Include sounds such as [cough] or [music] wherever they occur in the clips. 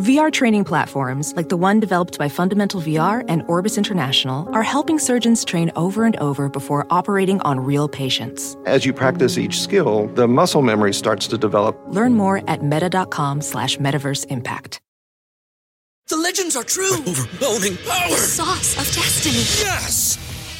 VR training platforms, like the one developed by Fundamental VR and Orbis International, are helping surgeons train over and over before operating on real patients. As you practice each skill, the muscle memory starts to develop. Learn more at meta.com slash metaverse impact. The legends are true. Overwhelming power! Sauce of destiny. Yes!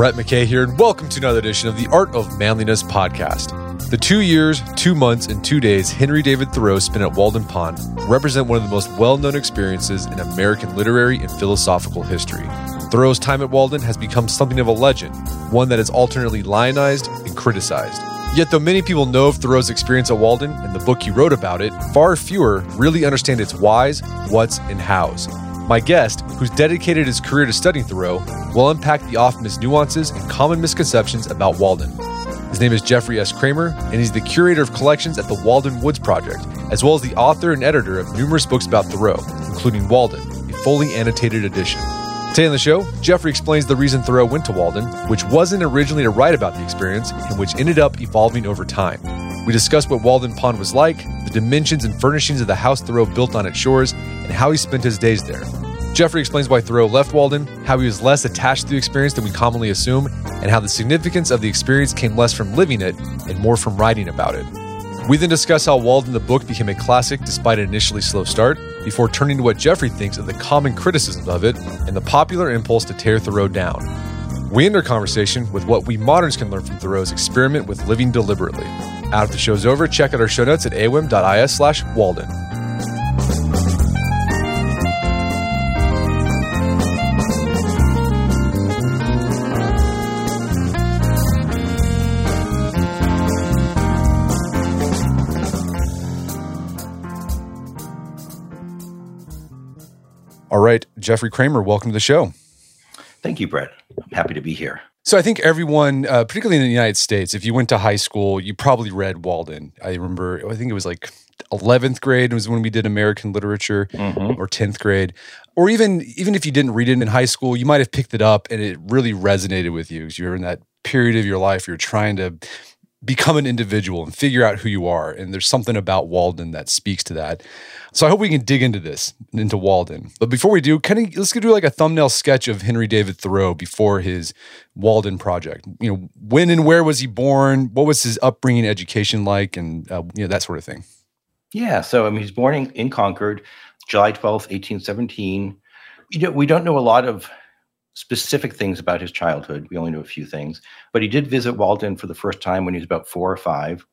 Brett McKay here, and welcome to another edition of the Art of Manliness podcast. The two years, two months, and two days Henry David Thoreau spent at Walden Pond represent one of the most well known experiences in American literary and philosophical history. Thoreau's time at Walden has become something of a legend, one that is alternately lionized and criticized. Yet, though many people know of Thoreau's experience at Walden and the book he wrote about it, far fewer really understand its whys, whats, and hows. My guest, who's dedicated his career to studying Thoreau, will unpack the often missed nuances and common misconceptions about Walden. His name is Jeffrey S. Cramer, and he's the curator of collections at the Walden Woods Project, as well as the author and editor of numerous books about Thoreau, including Walden, a fully annotated edition. Today on the show, Jeffrey explains the reason Thoreau went to Walden, which wasn't originally to write about the experience and which ended up evolving over time. We discuss what Walden Pond was like, the dimensions and furnishings of the house Thoreau built on its shores, and how he spent his days there. Jeffrey explains why Thoreau left Walden, how he was less attached to the experience than we commonly assume, and how the significance of the experience came less from living it and more from writing about it. We then discuss how Walden the book became a classic despite an initially slow start, before turning to what Jeffrey thinks of the common criticisms of it and the popular impulse to tear Thoreau down. We end our conversation with what we moderns can learn from Thoreau's experiment with living deliberately. After the show's over, check out our show notes at awim.is slash Walden. All right, Jeffrey Cramer, welcome to the show. Thank you, Brett. I'm happy to be here. So I think everyone, uh, particularly in the United States, if you went to high school, you probably read Walden. I remember, I think it was like 11th grade it was when we did American literature, or 10th grade, or even even if you didn't read it in high school, you might have picked it up and it really resonated with you because You're in that period of your life, you're trying to become an individual and figure out who you are. And there's something about Walden that speaks to that. So I hope we can dig into this, into Walden. But before we do, can you, let's do like a thumbnail sketch of Henry David Thoreau before his Walden project. You know, when and where was he born? What was his upbringing, education like, and uh, you know that sort of thing. Yeah, so I mean, he's born in, in Concord, July twelfth, 1817. You know, we don't know a lot of specific things about his childhood. We only know a few things, but he did visit Walden for the first time when he was about four or five.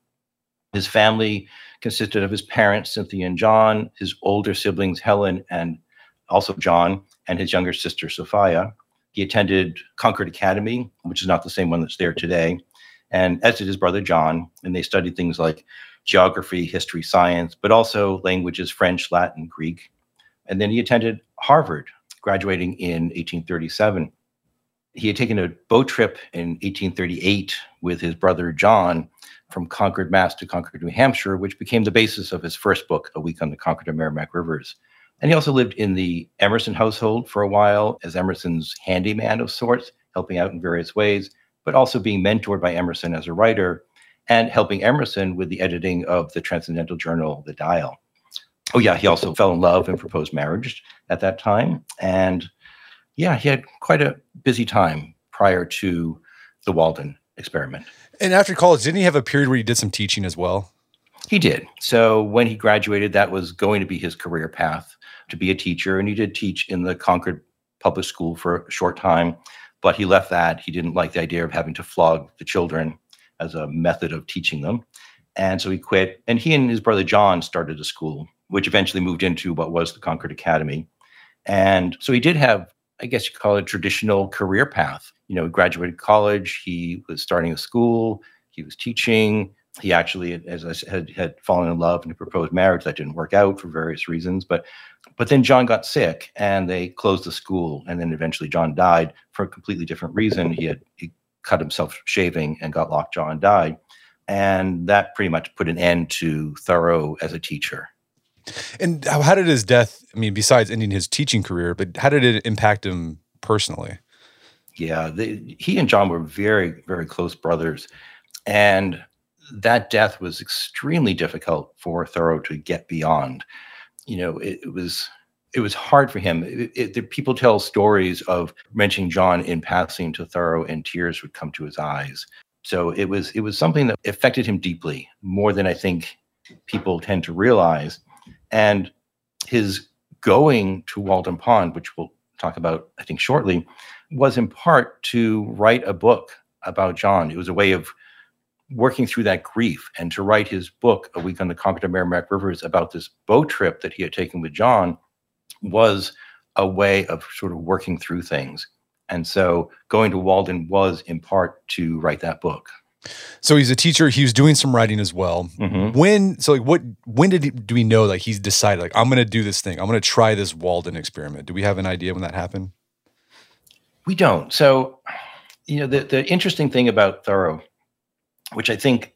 His family consisted of his parents, Cynthia and John, his older siblings, Helen and also John, and his younger sister, Sophia. He attended Concord Academy, which is not the same one that's there today, and as did his brother John. And they studied things like geography, history, science, but also languages French, Latin, Greek. And then he attended Harvard, graduating in 1837. He had taken a boat trip in 1838 with his brother John from Concord, Mass to Concord, New Hampshire, which became the basis of his first book, A Week on the Concord and Merrimack Rivers. And he also lived in the Emerson household for a while as Emerson's handyman of sorts, helping out in various ways, but also being mentored by Emerson as a writer and helping Emerson with the editing of the transcendental journal, The Dial. Oh, yeah, he also fell in love and proposed marriage at that time. And yeah, he had quite a busy time prior to the Walden experiment. And after college, didn't he have a period where he did some teaching as well? He did. So when he graduated, that was going to be his career path to be a teacher. And he did teach in the Concord Public School for a short time, but he left that. He didn't like the idea of having to flog the children as a method of teaching them. And so he quit. And he and his brother John started a school, which eventually moved into what was the Concord Academy. And so he did have, I guess you call it a traditional career path. You know, he graduated college, he was starting a school, he was teaching, he actually, as I said, had fallen in love and proposed marriage. That didn't work out for various reasons. But but then John got sick, and they closed the school. And then eventually John died for a completely different reason. He had he cut himself shaving and got lockjaw and died. And that pretty much put an end to Thoreau as a teacher. And how, how did his death? I mean, besides ending his teaching career, but how did it impact him personally? Yeah, he and John were very, very close brothers, and that death was extremely difficult for Thoreau to get beyond. You know, it, it was it was hard for him. It, it, people tell stories of mentioning John in passing to Thoreau, and tears would come to his eyes. So it was it was something that affected him deeply, more than I think people tend to realize. And his going to Walden Pond, which we'll talk about, I think, shortly, was in part to write a book about John. It was a way of working through that grief and to write his book, A Week on the Concord Merrimack Rivers, about this boat trip that he had taken with John was a way of sort of working through things. And so going to Walden was in part to write that book. So he's a teacher. He was doing some writing as well. Mm-hmm. When so like what when did he, do we know like he's decided like I'm going to do this thing. I'm going to try this Walden experiment. Do we have an idea when that happened? We don't. So you know the the interesting thing about Thoreau, which I think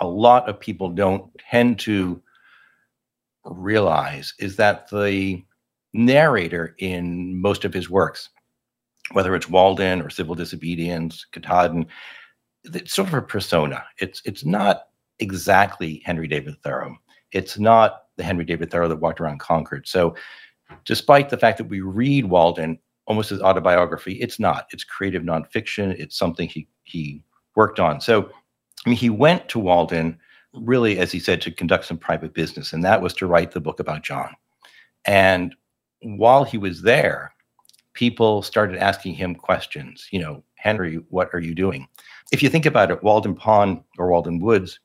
a lot of people don't tend to realize, is that the narrator in most of his works, whether it's Walden or Civil Disobedience, Katahdin, it's sort of a persona. It's it's not exactly Henry David Thoreau. It's not the Henry David Thoreau that walked around Concord. So, despite the fact that we read Walden almost as autobiography, it's not. It's creative nonfiction. It's something he he worked on. So, I mean, he went to Walden really, as he said, to conduct some private business, and that was to write the book about John. And while he was there, people started asking him questions. You know, Henry, what are you doing? If you think about it, Walden Pond or Walden Woods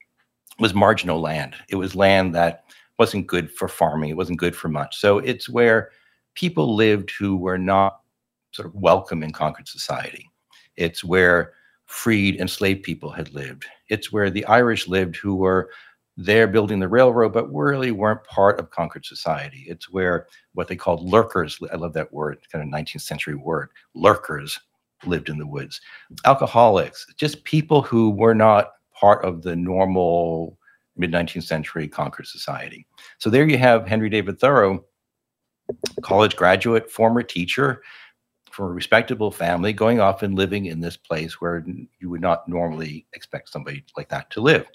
was marginal land. It was land that wasn't good for farming. It wasn't good for much. So it's where people lived who were not sort of welcome in Concord society. It's where freed enslaved people had lived. It's where the Irish lived who were there building the railroad, but really weren't part of Concord society. It's where what they called lurkers, I love that word, kind of 19th century word, lurkers lived in the woods. Alcoholics, just people who were not part of the normal mid 19th century Concord society. So there you have Henry David Thoreau, college graduate, former teacher from a respectable family, going off and living in this place where you would not normally expect somebody like that to live.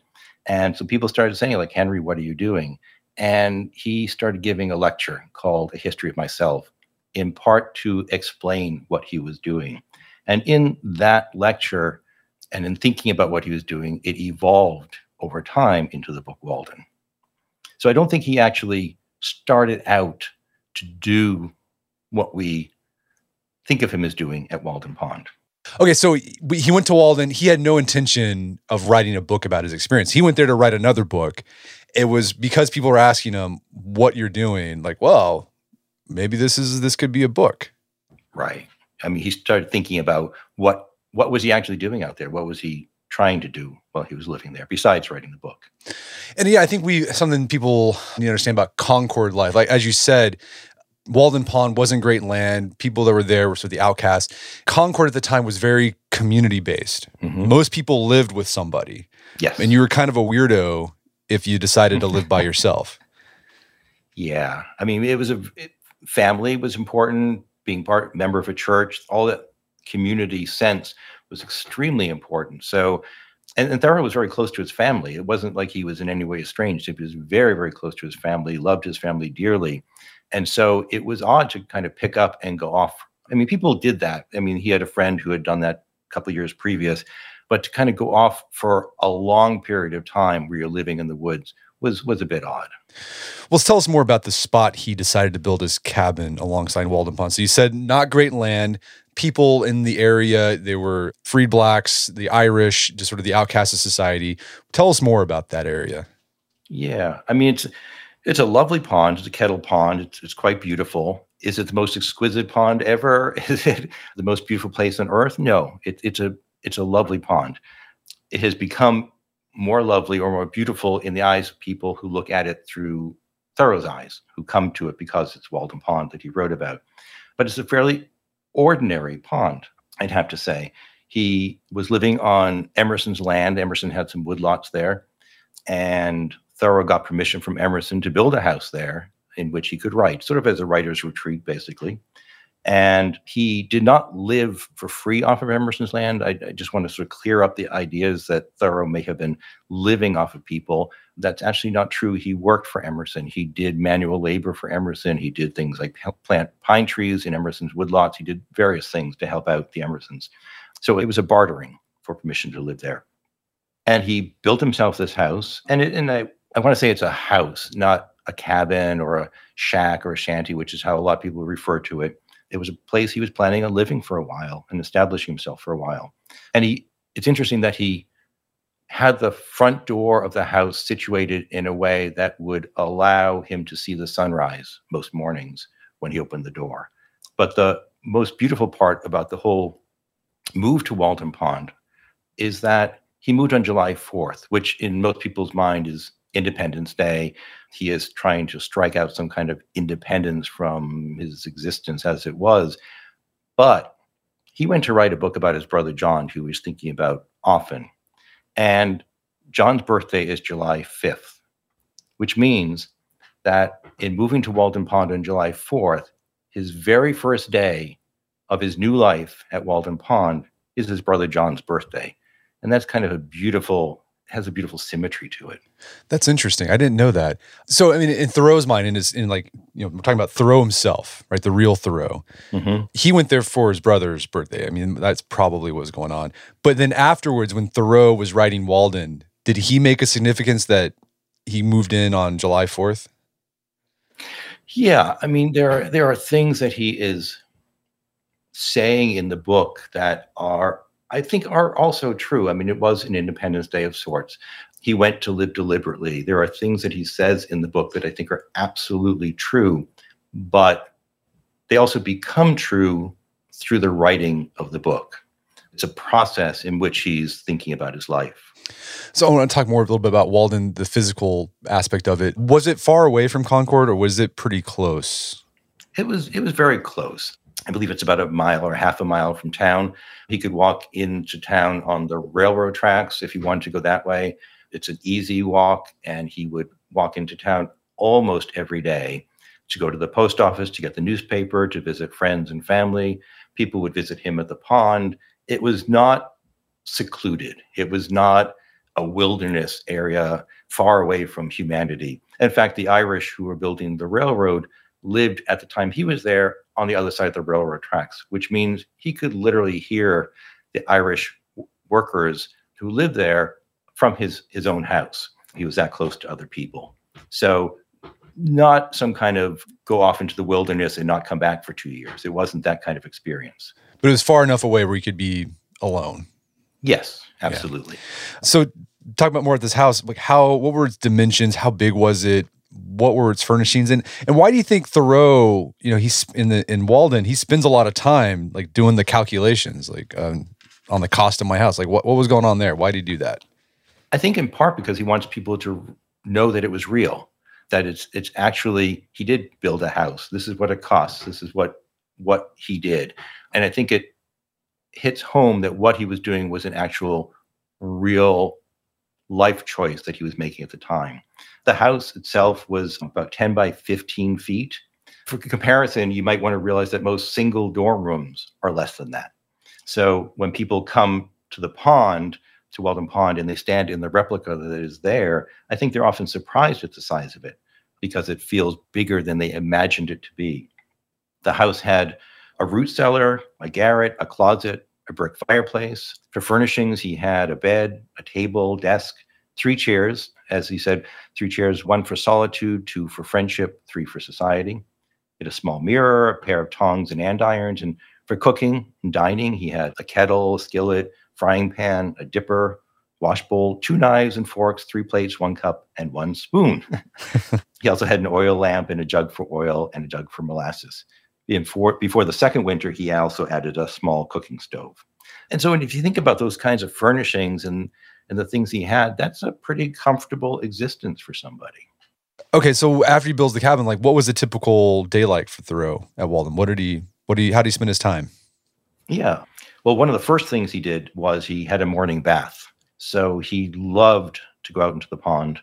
And so people started saying, like, Henry, what are you doing? And he started giving a lecture called A History of Myself, in part to explain what he was doing. And in that lecture and in thinking about what he was doing, it evolved over time into the book Walden. So I don't think he actually started out to do what we think of him as doing at Walden Pond. Okay, so he went to Walden. He had no intention of writing a book about his experience. He went there to write another book. It was because people were asking him what you're doing. Like, well, maybe this is this could be a book. Right. I mean, he started thinking about what what was he actually doing out there? What was he trying to do while he was living there, besides writing the book? And yeah, I think we something people need to understand about Concord life. Like as you said, Walden Pond wasn't great land. People that were there were sort of the outcasts. Concord at the time was very community based. Mm-hmm. Most people lived with somebody. Yes. And you were kind of a weirdo if you decided to live by [laughs] yourself. Yeah. I mean, it was a it, family was important being part member of a church, all that community sense was extremely important. So, and, and Thoreau was very close to his family. It wasn't like he was in any way estranged. He was very, very close to his family, loved his family dearly. And so it was odd to kind of pick up and go off. I mean, people did that. I mean, he had a friend who had done that a couple years previous, but to kind of go off for a long period of time where you're living in the woods was was a bit odd. Well, tell us more about the spot he decided to build his cabin alongside Walden Pond. So you said not great land. People in the area, they were freed blacks, the Irish, just sort of the outcasts of society. Tell us more about that area. Yeah, I mean it's it's a lovely pond. It's a kettle pond. It's, it's quite beautiful. Is it the most exquisite pond ever? [laughs] Is it the most beautiful place on earth? No, it, it's a it's a lovely pond. It has become more lovely or more beautiful in the eyes of people who look at it through Thoreau's eyes, who come to it because it's Walden Pond that he wrote about. But it's a fairly ordinary pond, I'd have to say. He was living on Emerson's land. Emerson had some woodlots there. And Thoreau got permission from Emerson to build a house there in which he could write, sort of as a writer's retreat, basically. And he did not live for free off of Emerson's land. I, I, just want to sort of clear up the ideas that Thoreau may have been living off of people. That's actually not true. He worked for Emerson. He did manual labor for Emerson. He did things like plant pine trees in Emerson's woodlots. He did various things to help out the Emersons. So it was a bartering for permission to live there. And he built himself this house. And, it, and I, I want to say it's a house, not a cabin or a shack or a shanty, which is how a lot of people refer to it it was a place he was planning on living for a while and establishing himself for a while. And he, it's interesting that he had the front door of the house situated in a way that would allow him to see the sunrise most mornings when he opened the door. But the most beautiful part about the whole move to Walden Pond is that he moved on July 4th, which in most people's mind is Independence Day. He is trying to strike out some kind of independence from his existence as it was. But he went to write a book about his brother John, who he's thinking about often. And John's birthday is July 5th, which means that in moving to Walden Pond on July 4th, his very first day of his new life at Walden Pond is his brother John's birthday. And that's kind of a beautiful has a beautiful symmetry to it. That's interesting. I didn't know that. So, I mean, in Thoreau's mind, in his, in like, you know, we're talking about Thoreau himself, right? The real Thoreau. Mm-hmm. He went there for his brother's birthday. I mean, that's probably what was going on. But then afterwards, when Thoreau was writing Walden, did he make a significance that he moved in on July 4th? Yeah. I mean, there are, there are things that he is saying in the book that are I think are also true. I mean, it was an Independence Day of sorts. He went to live deliberately. There are things that he says in the book that I think are absolutely true, but they also become true through the writing of the book. It's a process in which he's thinking about his life. So I want to talk more a little bit about Walden, the physical aspect of it. Was it far away from Concord or was it pretty close? It was it was very close. I believe it's about a mile or half a mile from town. He could walk into town on the railroad tracks if he wanted to go that way. It's an easy walk, and he would walk into town almost every day to go to the post office, to get the newspaper, to visit friends and family. People would visit him at the pond. It was not secluded, it was not a wilderness area far away from humanity. In fact, the Irish who were building the railroad lived at the time he was there on the other side of the railroad tracks, which means he could literally hear the Irish workers who lived there from his his own house. He was that close to other people. So not some kind of go off into the wilderness and not come back for two years. It wasn't that kind of experience. But it was far enough away where he could be alone. Yes, absolutely. Yeah. So talk about more at this house. Like how what were its dimensions? How big was it? What were its furnishings and and why do you think Thoreau, you know, he's in the in Walden, he spends a lot of time like doing the calculations, like um, on the cost of my house. Like what what was going on there? Why did he do that? I think in part because he wants people to know that it was real, that it's it's actually he did build a house. This is what it costs. This is what what he did, and I think it hits home that what he was doing was an actual real life choice that he was making at the time. The house itself was about 10 by 15 feet. For comparison, you might want to realize that most single dorm rooms are less than that. So when people come to the pond, to Walden Pond, and they stand in the replica that is there, I think they're often surprised at the size of it because it feels bigger than they imagined it to be. The house had a root cellar, a garret, a closet, a brick fireplace. For furnishings, he had a bed, a table, desk, three chairs, as he said, three chairs, one for solitude, two for friendship, three for society. He had a small mirror, a pair of tongs and andirons. And for cooking and dining, he had a kettle, a skillet, frying pan, a dipper, wash bowl, two knives and forks, three plates, one cup, and one spoon. [laughs] he also had an oil lamp and a jug for oil and a jug for molasses. Before, before the second winter, he also added a small cooking stove. And so, if you think about those kinds of furnishings and and the things he had, that's a pretty comfortable existence for somebody. Okay, so after he builds the cabin, like what was a typical day like for Thoreau at Walden? What did he what did he how did he spend his time? Yeah. Well, one of the first things he did was he had a morning bath. So he loved to go out into the pond.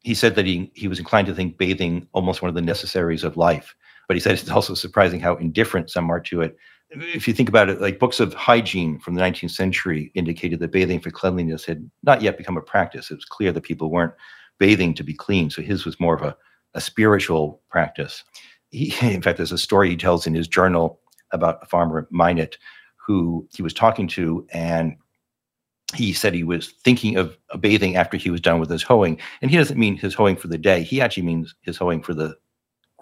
He said that he he was inclined to think bathing almost one of the necessaries of life. But he said it's also surprising how indifferent some are to it. If you think about it, like books of hygiene from the 19th century indicated that bathing for cleanliness had not yet become a practice. It was clear that people weren't bathing to be clean. So his was more of a, a spiritual practice. He, [laughs] in fact, there's a story he tells in his journal about a farmer, Minot, who he was talking to, and he said he was thinking of bathing after he was done with his hoeing. And he doesn't mean his hoeing for the day. He actually means his hoeing for the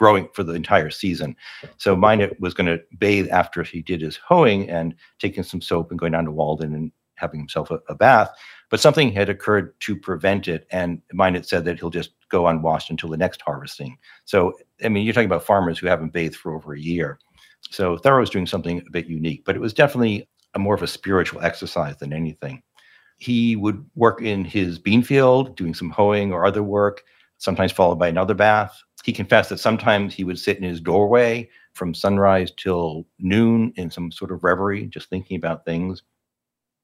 growing for the entire season. So Minot was going to bathe after he did his hoeing and taking some soap and going down to Walden and having himself a, a bath. But something had occurred to prevent it. And Minot said that he'll just go unwashed until the next harvesting. So, I mean, you're talking about farmers who haven't bathed for over a year. So Thoreau was doing something a bit unique, but it was definitely a more of a spiritual exercise than anything. He would work in his bean field, doing some hoeing or other work, sometimes followed by another bath. He confessed that sometimes he would sit in his doorway from sunrise till noon in some sort of reverie, just thinking about things.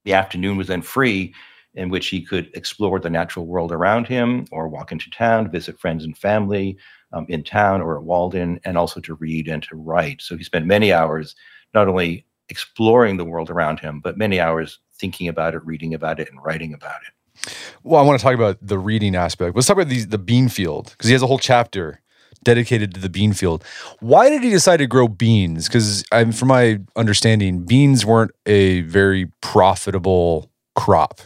The afternoon was then free, in which he could explore the natural world around him or walk into town, visit friends and family um, in town or at Walden, and also to read and to write. So he spent many hours not only exploring the world around him, but many hours thinking about it, reading about it, and writing about it. Well, I want to talk about the reading aspect. Let's talk about the, the bean field because he has a whole chapter dedicated to the bean field. Why did he decide to grow beans? Because from my understanding, beans weren't a very profitable crop.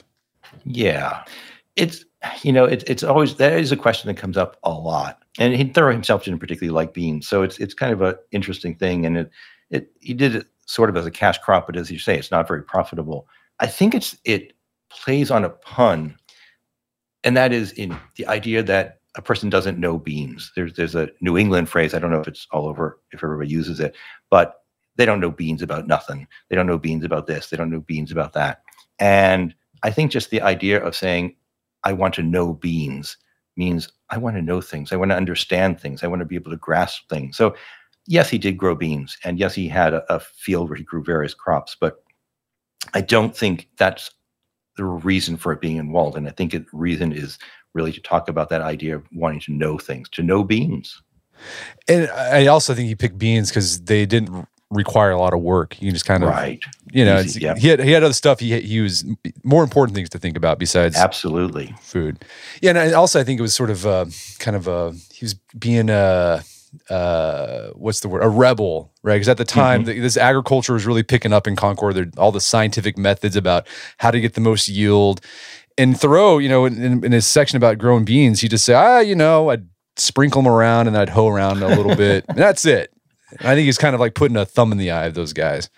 Yeah, it's you know it, it's always that is a question that comes up a lot, and he Thoreau himself didn't particularly like beans, so it's it's kind of an interesting thing, and it it he did it sort of as a cash crop, but as you say, it's not very profitable. I think it's it plays on a pun, and that is in the idea that a person doesn't know beans. There's there's a New England phrase. I don't know if it's all over if everybody uses it, but they don't know beans about nothing. They don't know beans about this. They don't know beans about that. And I think just the idea of saying I want to know beans means I want to know things. I want to understand things. I want to be able to grasp things. So yes, he did grow beans, and yes, he had a, a field where he grew various crops, but I don't think that's the reason for it being in Walden. I think the reason is really to talk about that idea of wanting to know things, to know beans. And I also think he picked beans because they didn't require a lot of work. You can just kind of, right. you know, Easy, yeah. he had he had other stuff. He he was more important things to think about besides absolutely food. Yeah, and also I think it was sort of a, kind of a he was being a uh, what's the word? A rebel, right? Because at the time, mm-hmm. the, this agriculture was really picking up in Concord. There, all the scientific methods about how to get the most yield. And Thoreau, you know, in, in his section about growing beans, he just say, ah, you know, I'd sprinkle them around and I'd hoe around a little bit. And that's it. I think he's kind of like putting a thumb in the eye of those guys.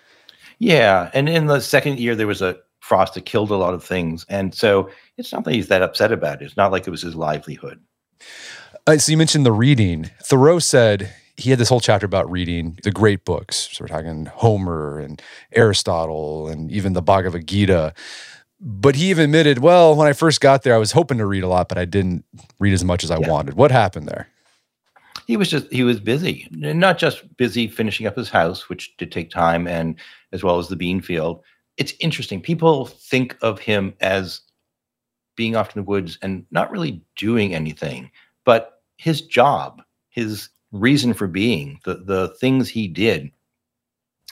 Yeah, and in the second year, there was a frost that killed a lot of things, and so it's not that he's that upset about it. It's not like it was his livelihood. Uh, so you mentioned the reading. Thoreau said he had this whole chapter about reading the great books. So we're talking Homer and Aristotle and even the Bhagavad Gita. But he even admitted, well, when I first got there, I was hoping to read a lot, but I didn't read as much as I yeah. wanted. What happened there? He was just he was busy, not just busy finishing up his house, which did take time, and as well as the bean field. It's interesting. People think of him as being off in the woods and not really doing anything. But his job, his reason for being, the, the things he did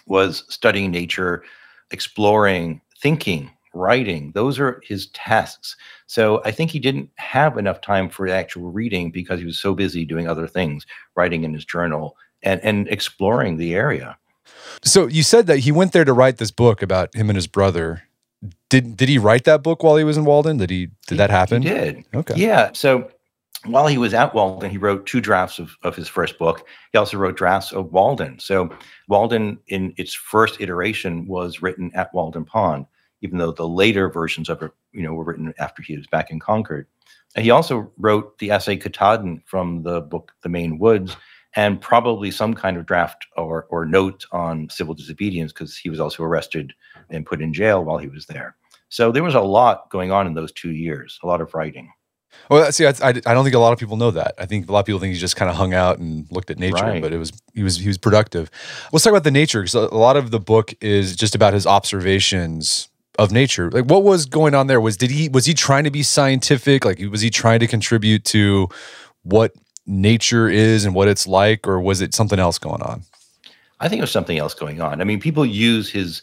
was studying nature, exploring, thinking, writing. Those are his tasks. So I think he didn't have enough time for actual reading because he was so busy doing other things, writing in his journal and, and exploring the area. So you said that he went there to write this book about him and his brother. Did did he write that book while he was in Walden? Did he did that happen? He did. Okay. Yeah. So while he was at Walden, he wrote two drafts of, of his first book. He also wrote drafts of Walden. So Walden, in its first iteration, was written at Walden Pond, even though the later versions of it, you know, were written after he was back in Concord. And he also wrote the essay Katahdin from the book The Maine Woods, and probably some kind of draft or, or note on civil disobedience because he was also arrested and put in jail while he was there. So there was a lot going on in those two years, a lot of writing. Well, see, I, I, I don't think a lot of people know that. I think a lot of people think he just kind of hung out and looked at nature, Right. but it was he was he was productive. Let's talk about the nature because a lot of the book is just about his observations of nature. Like, what was going on there? Was did he was he trying to be scientific? Like, was he trying to contribute to what nature is and what it's like, or was it something else going on? I think it was something else going on. I mean, people use his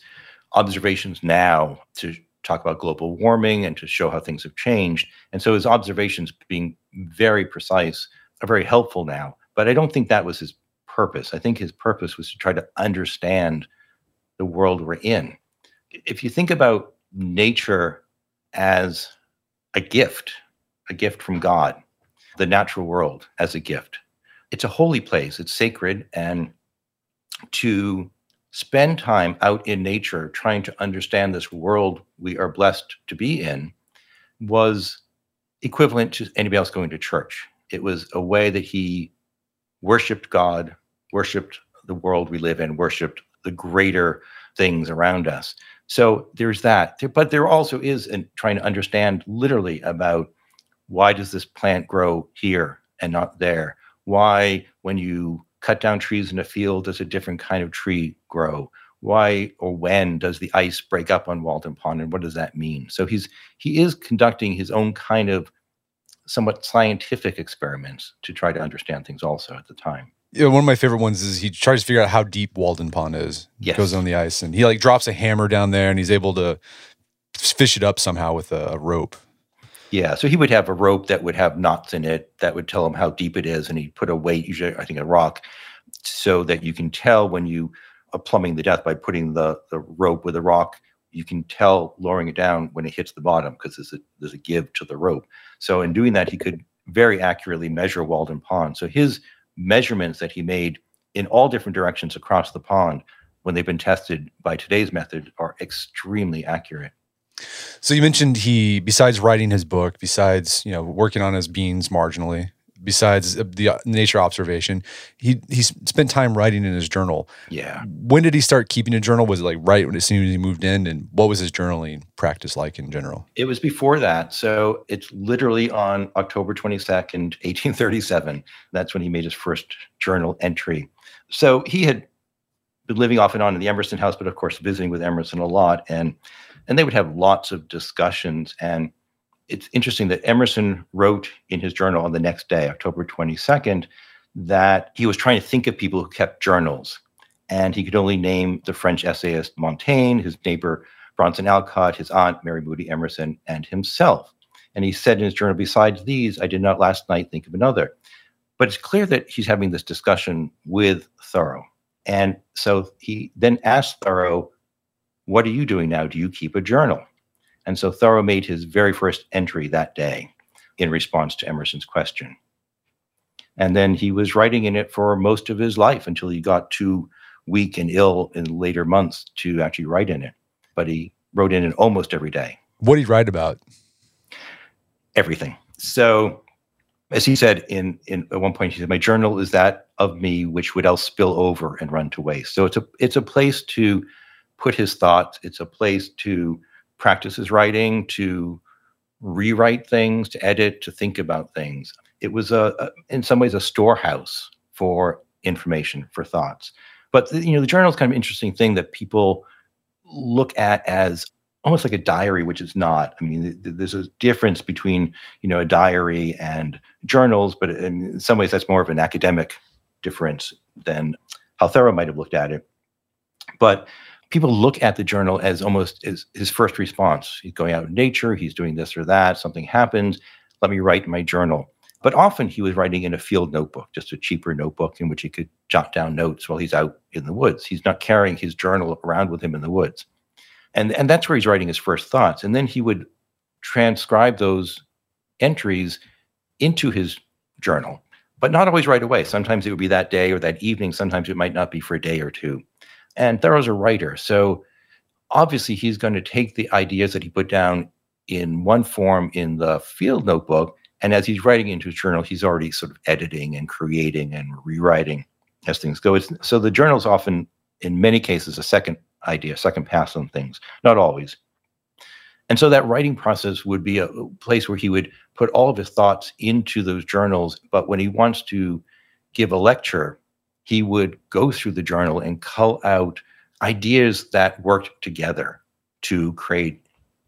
observations now to talk about global warming and to show how things have changed. And so his observations being very precise are very helpful now. But I don't think that was his purpose. I think his purpose was to try to understand the world we're in. If you think about nature as a gift, a gift from God, the natural world as a gift, it's a holy place, it's sacred. And to spend time out in nature trying to understand this world we are blessed to be in was equivalent to anybody else going to church. It was a way that he worshiped God, worshiped the world we live in, worshiped the greater things around us. So there's that. But there also is in trying to understand literally about why does this plant grow here and not there? Why, when you cut down trees in a field, does a different kind of tree grow? Why or when does the ice break up on Walden Pond, and what does that mean? So he's he is conducting his own kind of somewhat scientific experiments to try to understand things also at the time. Yeah, one of my favorite ones is he tries to figure out how deep Walden Pond is. Yes. Goes on the ice and he like drops a hammer down there and he's able to fish it up somehow with a, a rope. Yeah, so he would have a rope that would have knots in it that would tell him how deep it is, and he'd put a weight, usually I think a rock, so that you can tell when you are plumbing the depth by putting the the rope with a rock. You can tell lowering it down when it hits the bottom because there's a there's a give to the rope. So in doing that, he could very accurately measure Walden Pond. So his measurements that he made in all different directions across the pond, when they've been tested by today's method, are extremely accurate. So you mentioned he, besides writing his book, besides you know working on his beans marginally, besides the uh, nature observation, he he spent time writing in his journal. Yeah. When did he start keeping a journal? Was it like right when as soon as he moved in, and what was his journaling practice like in general? It was before that. So it's literally on October 22nd, 1837. That's when he made his first journal entry. So he had been living off and on in the Emerson house, but of course visiting with Emerson a lot. And and they would have lots of discussions. And it's interesting that Emerson wrote in his journal on the next day, October 22nd, that he was trying to think of people who kept journals. And he could only name the French essayist Montaigne, his neighbor Bronson Alcott, his aunt Mary Moody Emerson, and himself. And he said in his journal, besides these, I did not last night think of another. But it's clear that he's having this discussion with Thoreau. And so he then asked Thoreau, What are you doing now? Do you keep a journal? And so Thoreau made his very first entry that day in response to Emerson's question. And then he was writing in it for most of his life until he got too weak and ill in later months to actually write in it. But he wrote in it almost every day What did he write about? everything. So, as he said in in at one point, he said, "My journal is that of me which would else spill over and run to waste." So it's a it's a place to put his thoughts. It's a place to practice his writing, to rewrite things, to edit, to think about things. It was a, a in some ways a storehouse for information, for thoughts. But the, you know, the journal is kind of interesting thing that people look at as almost like a diary, which is not. I mean, th- there's a difference between you know a diary and journals, but in some ways that's more of an academic difference than how Thoreau might have looked at it. But people look at the journal as almost as his first response. He's going out in nature, he's doing this or that, something happens, let me write my journal. But often he was writing in a field notebook, just a cheaper notebook in which he could jot down notes while he's out in the woods. He's not carrying his journal around with him in the woods and and that's where he's writing his first thoughts and then he would transcribe those entries into his journal but not always right away sometimes it would be that day or that evening sometimes it might not be for a day or two and thoreau's a writer so obviously he's going to take the ideas that he put down in one form in the field notebook and as he's writing into his journal he's already sort of editing and creating and rewriting as things go so the journal is often in many cases a second idea, second pass on things. Not always. And so that writing process would be a place where he would put all of his thoughts into those journals. But when he wants to give a lecture, he would go through the journal and cull out ideas that worked together to create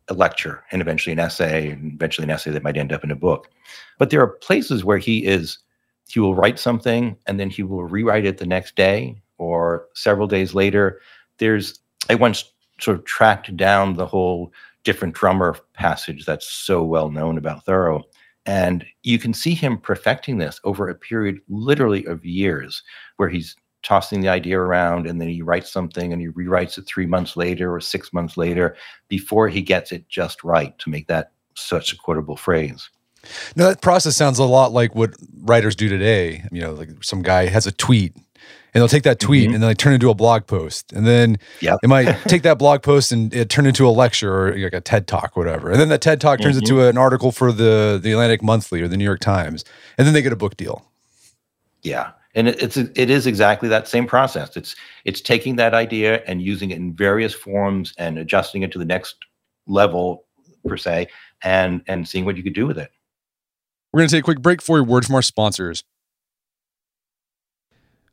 a lecture and eventually an essay and eventually an essay that might end up in a book. But there are places where he is, he will write something and then he will rewrite it the next day or several days later. There's, I once sort of tracked down the whole different drummer passage that's so well known about Thoreau. And you can see him perfecting this over a period literally of years where he's tossing the idea around and then he writes something and he rewrites it three months later or six months later before he gets it just right to make that such a quotable phrase. Now that process sounds a lot like what writers do today. You know, like some guy has a tweet and they'll take that tweet mm-hmm. and then they turn it into a blog post. And then yep. they might [laughs] take that blog post and it turn into a lecture or like a ted talk whatever. And then that ted talk turns mm-hmm. into an article for the the atlantic monthly or the new york times. And then they get a book deal. Yeah. And it, it's it is exactly that same process. It's it's taking that idea and using it in various forms and adjusting it to the next level per se and and seeing what you could do with it. We're going to take a quick break for a word from our sponsors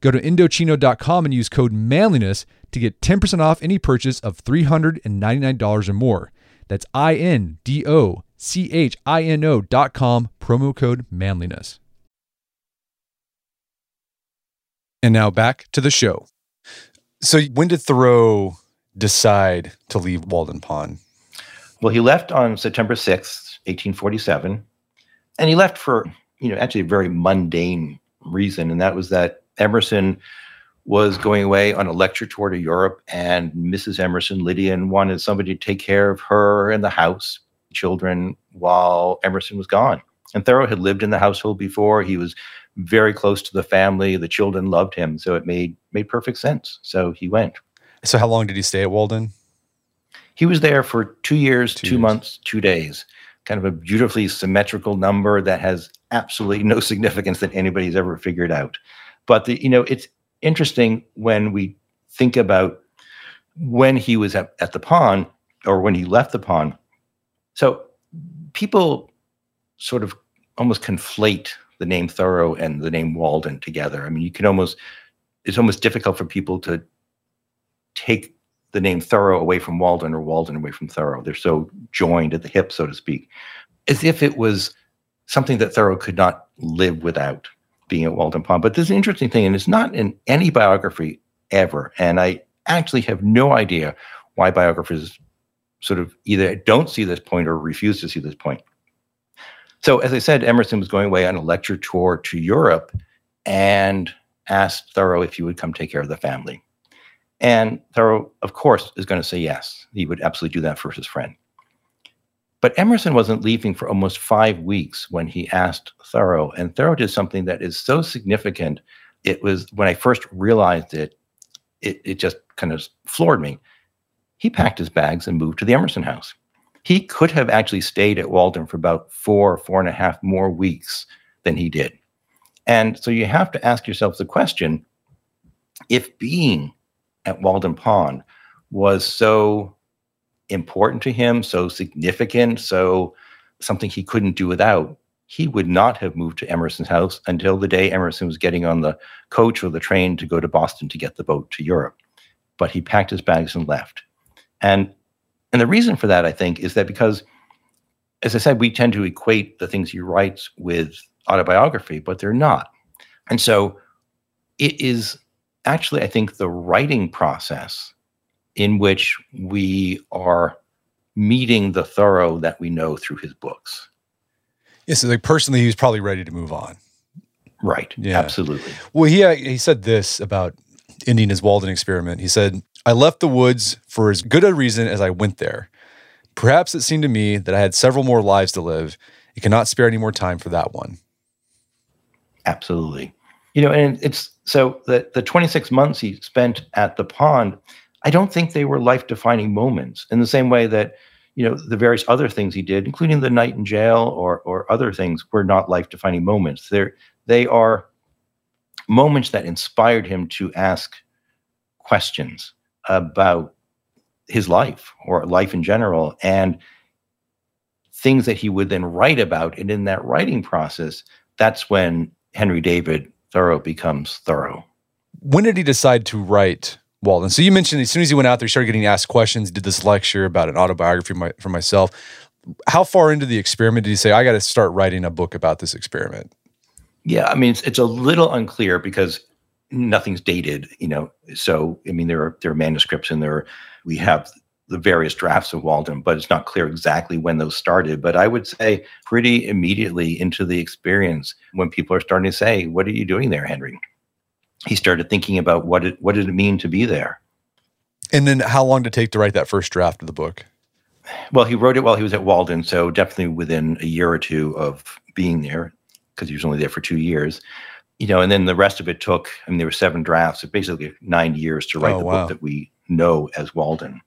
Go to Indochino.com and use code manliness to get 10% off any purchase of $399 or more. That's I N D O C H I N O.com, promo code manliness. And now back to the show. So, when did Thoreau decide to leave Walden Pond? Well, he left on September 6th, 1847. And he left for, you know, actually a very mundane reason. And that was that Emerson was going away on a lecture tour to Europe, and Mrs. Emerson, Lydian, wanted somebody to take care of her and the house, children, while Emerson was gone. And Thoreau had lived in the household before. He was very close to the family. The children loved him, so it made made perfect sense. So he went. So how long did he stay at Walden? He was there for two years, two, two years. months, two days. Kind of a beautifully symmetrical number that has absolutely no [laughs] significance that anybody's ever figured out. But the, you know, it's interesting when we think about when he was at, at the pond or when he left the pond. So people sort of almost conflate the name Thoreau and the name Walden together. I mean, you can almost it's almost difficult for people to take the name Thoreau away from Walden or Walden away from Thoreau. They're so joined at the hip, so to speak, as if it was something that Thoreau could not live without being at Walden Pond. But an interesting thing, and it's not in any biography ever. And I actually have no idea why biographers sort of either don't see this point or refuse to see this point. So, as I said, Emerson was going away on a lecture tour to Europe and asked Thoreau if he would come take care of the family. And Thoreau, of course, is going to say yes. He would absolutely do that for his friend. But Emerson wasn't leaving for almost five weeks when he asked Thoreau. And Thoreau did something that is so significant. It was when I first realized it, it, it just kind of floored me. He packed his bags and moved to the Emerson house. He could have actually stayed at Walden for about four, four and a half more weeks than he did. And so you have to ask yourself the question if being at Walden Pond was so important to him, so significant, so something he couldn't do without, he would not have moved to Emerson's house until the day Emerson was getting on the coach or the train to go to Boston to get the boat to Europe. But he packed his bags and left. And and the reason for that, I think, is that because, as I said, we tend to equate the things he writes with autobiography, but they're not. And so it is actually, I think, the writing process in which we are meeting the Thoreau that we know through his books. Yeah, so like personally, he was probably ready to move on. Right. Yeah. Absolutely. Well, he uh, he said this about ending his Walden experiment. He said, "I left the woods for as good a reason as I went there. Perhaps it seemed to me that I had several more lives to live. It cannot spare any more time for that one." Absolutely. You know, and it's so the the 26 months he spent at the pond, I don't think they were life defining moments in the same way that, you know, the various other things he did, including the night in jail or or other things, were not life defining moments. They're they are moments that inspired him to ask questions about his life or life in general and things that he would then write about. And in that writing process, that's when Henry David Thoreau becomes Thoreau. When did he decide to write Walden? So you mentioned as soon as he went out there, he started getting asked questions, did this lecture about an autobiography my, for myself. How far into the experiment did he say, I got to start writing a book about this experiment? Yeah, I mean, it's, it's a little unclear because nothing's dated, you know. So, I mean, there are there are manuscripts and there we have the various drafts of Walden, but it's not clear exactly when those started. But I would say pretty immediately into the experience when people are starting to say, "What are you doing there, Henry?" He started thinking about what it what did it mean to be there. And then how long did it take to write that first draft of the book? Well, he wrote it while he was at Walden, so definitely within a year or two of being there, because he was only there for two years. You know, and then the rest of it took. I mean, there were seven drafts. It basically nine years to write Oh, the wow. book that we know as Walden.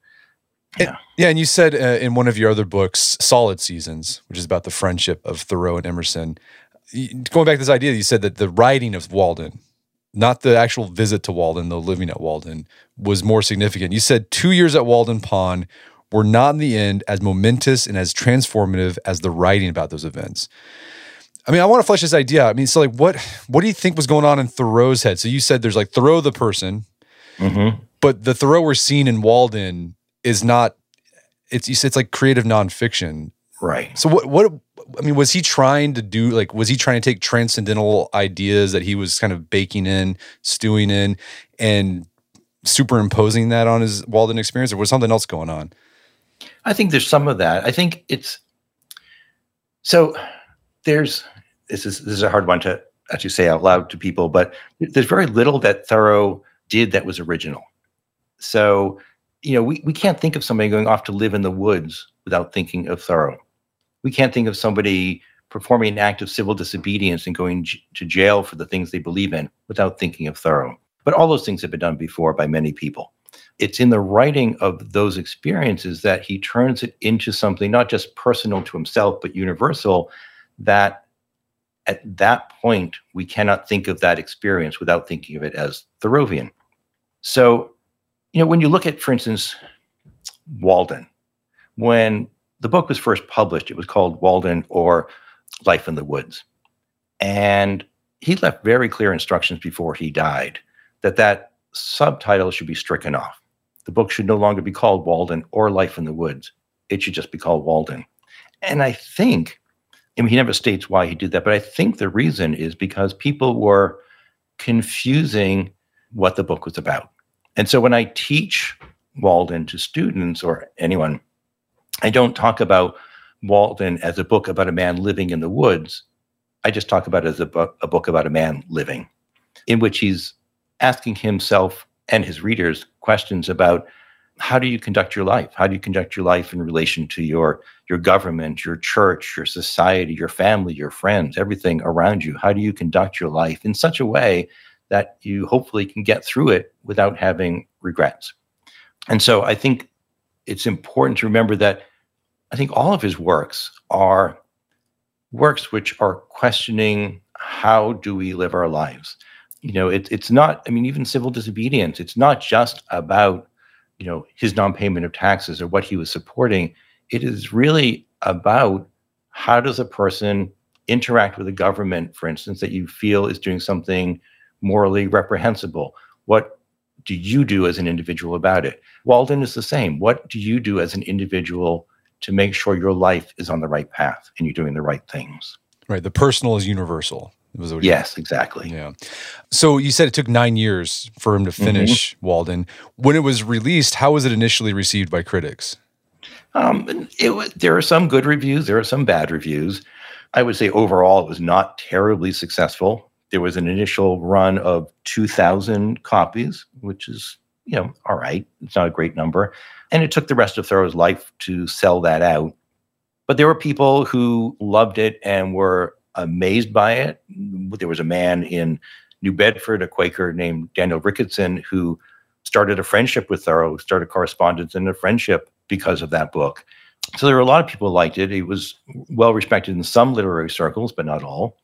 Yeah. Yeah, and you said uh, in one of your other books, Solid Seasons, which is about the friendship of Thoreau and Emerson. Going back to this idea, you said that the writing of Walden, not the actual visit to Walden, though living at Walden, was more significant. You said two years at Walden Pond were not in the end as momentous and as transformative as the writing about those events. I mean, I want to flesh this idea. I mean, so like, what what do you think was going on in Thoreau's head? So you said there's like Thoreau the person, Mm-hmm. but the Thoreau we're seeing in Walden is not. It's you said it's like creative nonfiction. Right. So what what I mean was he trying to do like was he trying to take transcendental ideas that he was kind of baking in, stewing in, and superimposing that on his Walden experience, or was something else going on? I think there's some of that. I think it's so there's this is this is a hard one to actually say out loud to people, but there's very little that Thoreau did that was original. So, you know, we, we can't think of somebody going off to live in the woods without thinking of Thoreau. We can't think of somebody performing an act of civil disobedience and going j- to jail for the things they believe in without thinking of Thoreau. But all those things have been done before by many people it's in the writing of those experiences that he turns it into something not just personal to himself but universal that at that point we cannot think of that experience without thinking of it as thoreauvian so you know when you look at for instance walden when the book was first published it was called walden or life in the woods and he left very clear instructions before he died that that subtitle should be stricken off the book should no longer be called Walden or Life in the Woods. It should just be called Walden. And I think, I mean, he never states why he did that, but I think the reason is because people were confusing what the book was about. And so when I teach Walden to students or anyone, I don't talk about Walden as a book about a man living in the woods. I just talk about it as a book, a book about a man living, in which he's asking himself and his readers questions about how do you conduct your life? How do you conduct your life in relation to your your government, your church, your society, your family, your friends, everything around you? How do you conduct your life in such a way that you hopefully can get through it without having regrets? And so I think it's important to remember that I think all of his works are works which are questioning how do we live our lives? you know it, it's not i mean even civil disobedience it's not just about you know his non-payment of taxes or what he was supporting. It is really about how does a person interact with a government for instance that you feel is doing something morally reprehensible? What do you do as an individual about it? Walden is the same. What do you do as an individual to make sure your life is on the right path and you're doing the right things Right. The personal is universal. Was what Yes, exactly. Yeah. So you said it took nine years for him to Mm-hmm. finish Walden. When it was released, how was it initially received by critics? Um, it was, there are some good reviews, there are some bad reviews. I would say overall, it was not terribly successful. There was an initial run of 2,000 copies, which is, you know, all right. It's not a great number. And it took the rest of Thoreau's life to sell that out. But there were people who loved it and were amazed by it. There was a man in New Bedford, a Quaker named Daniel Ricketson, who started a friendship with Thoreau, started correspondence and a friendship because of that book. So there were a lot of people who liked it. It was well respected in some literary circles, but not all.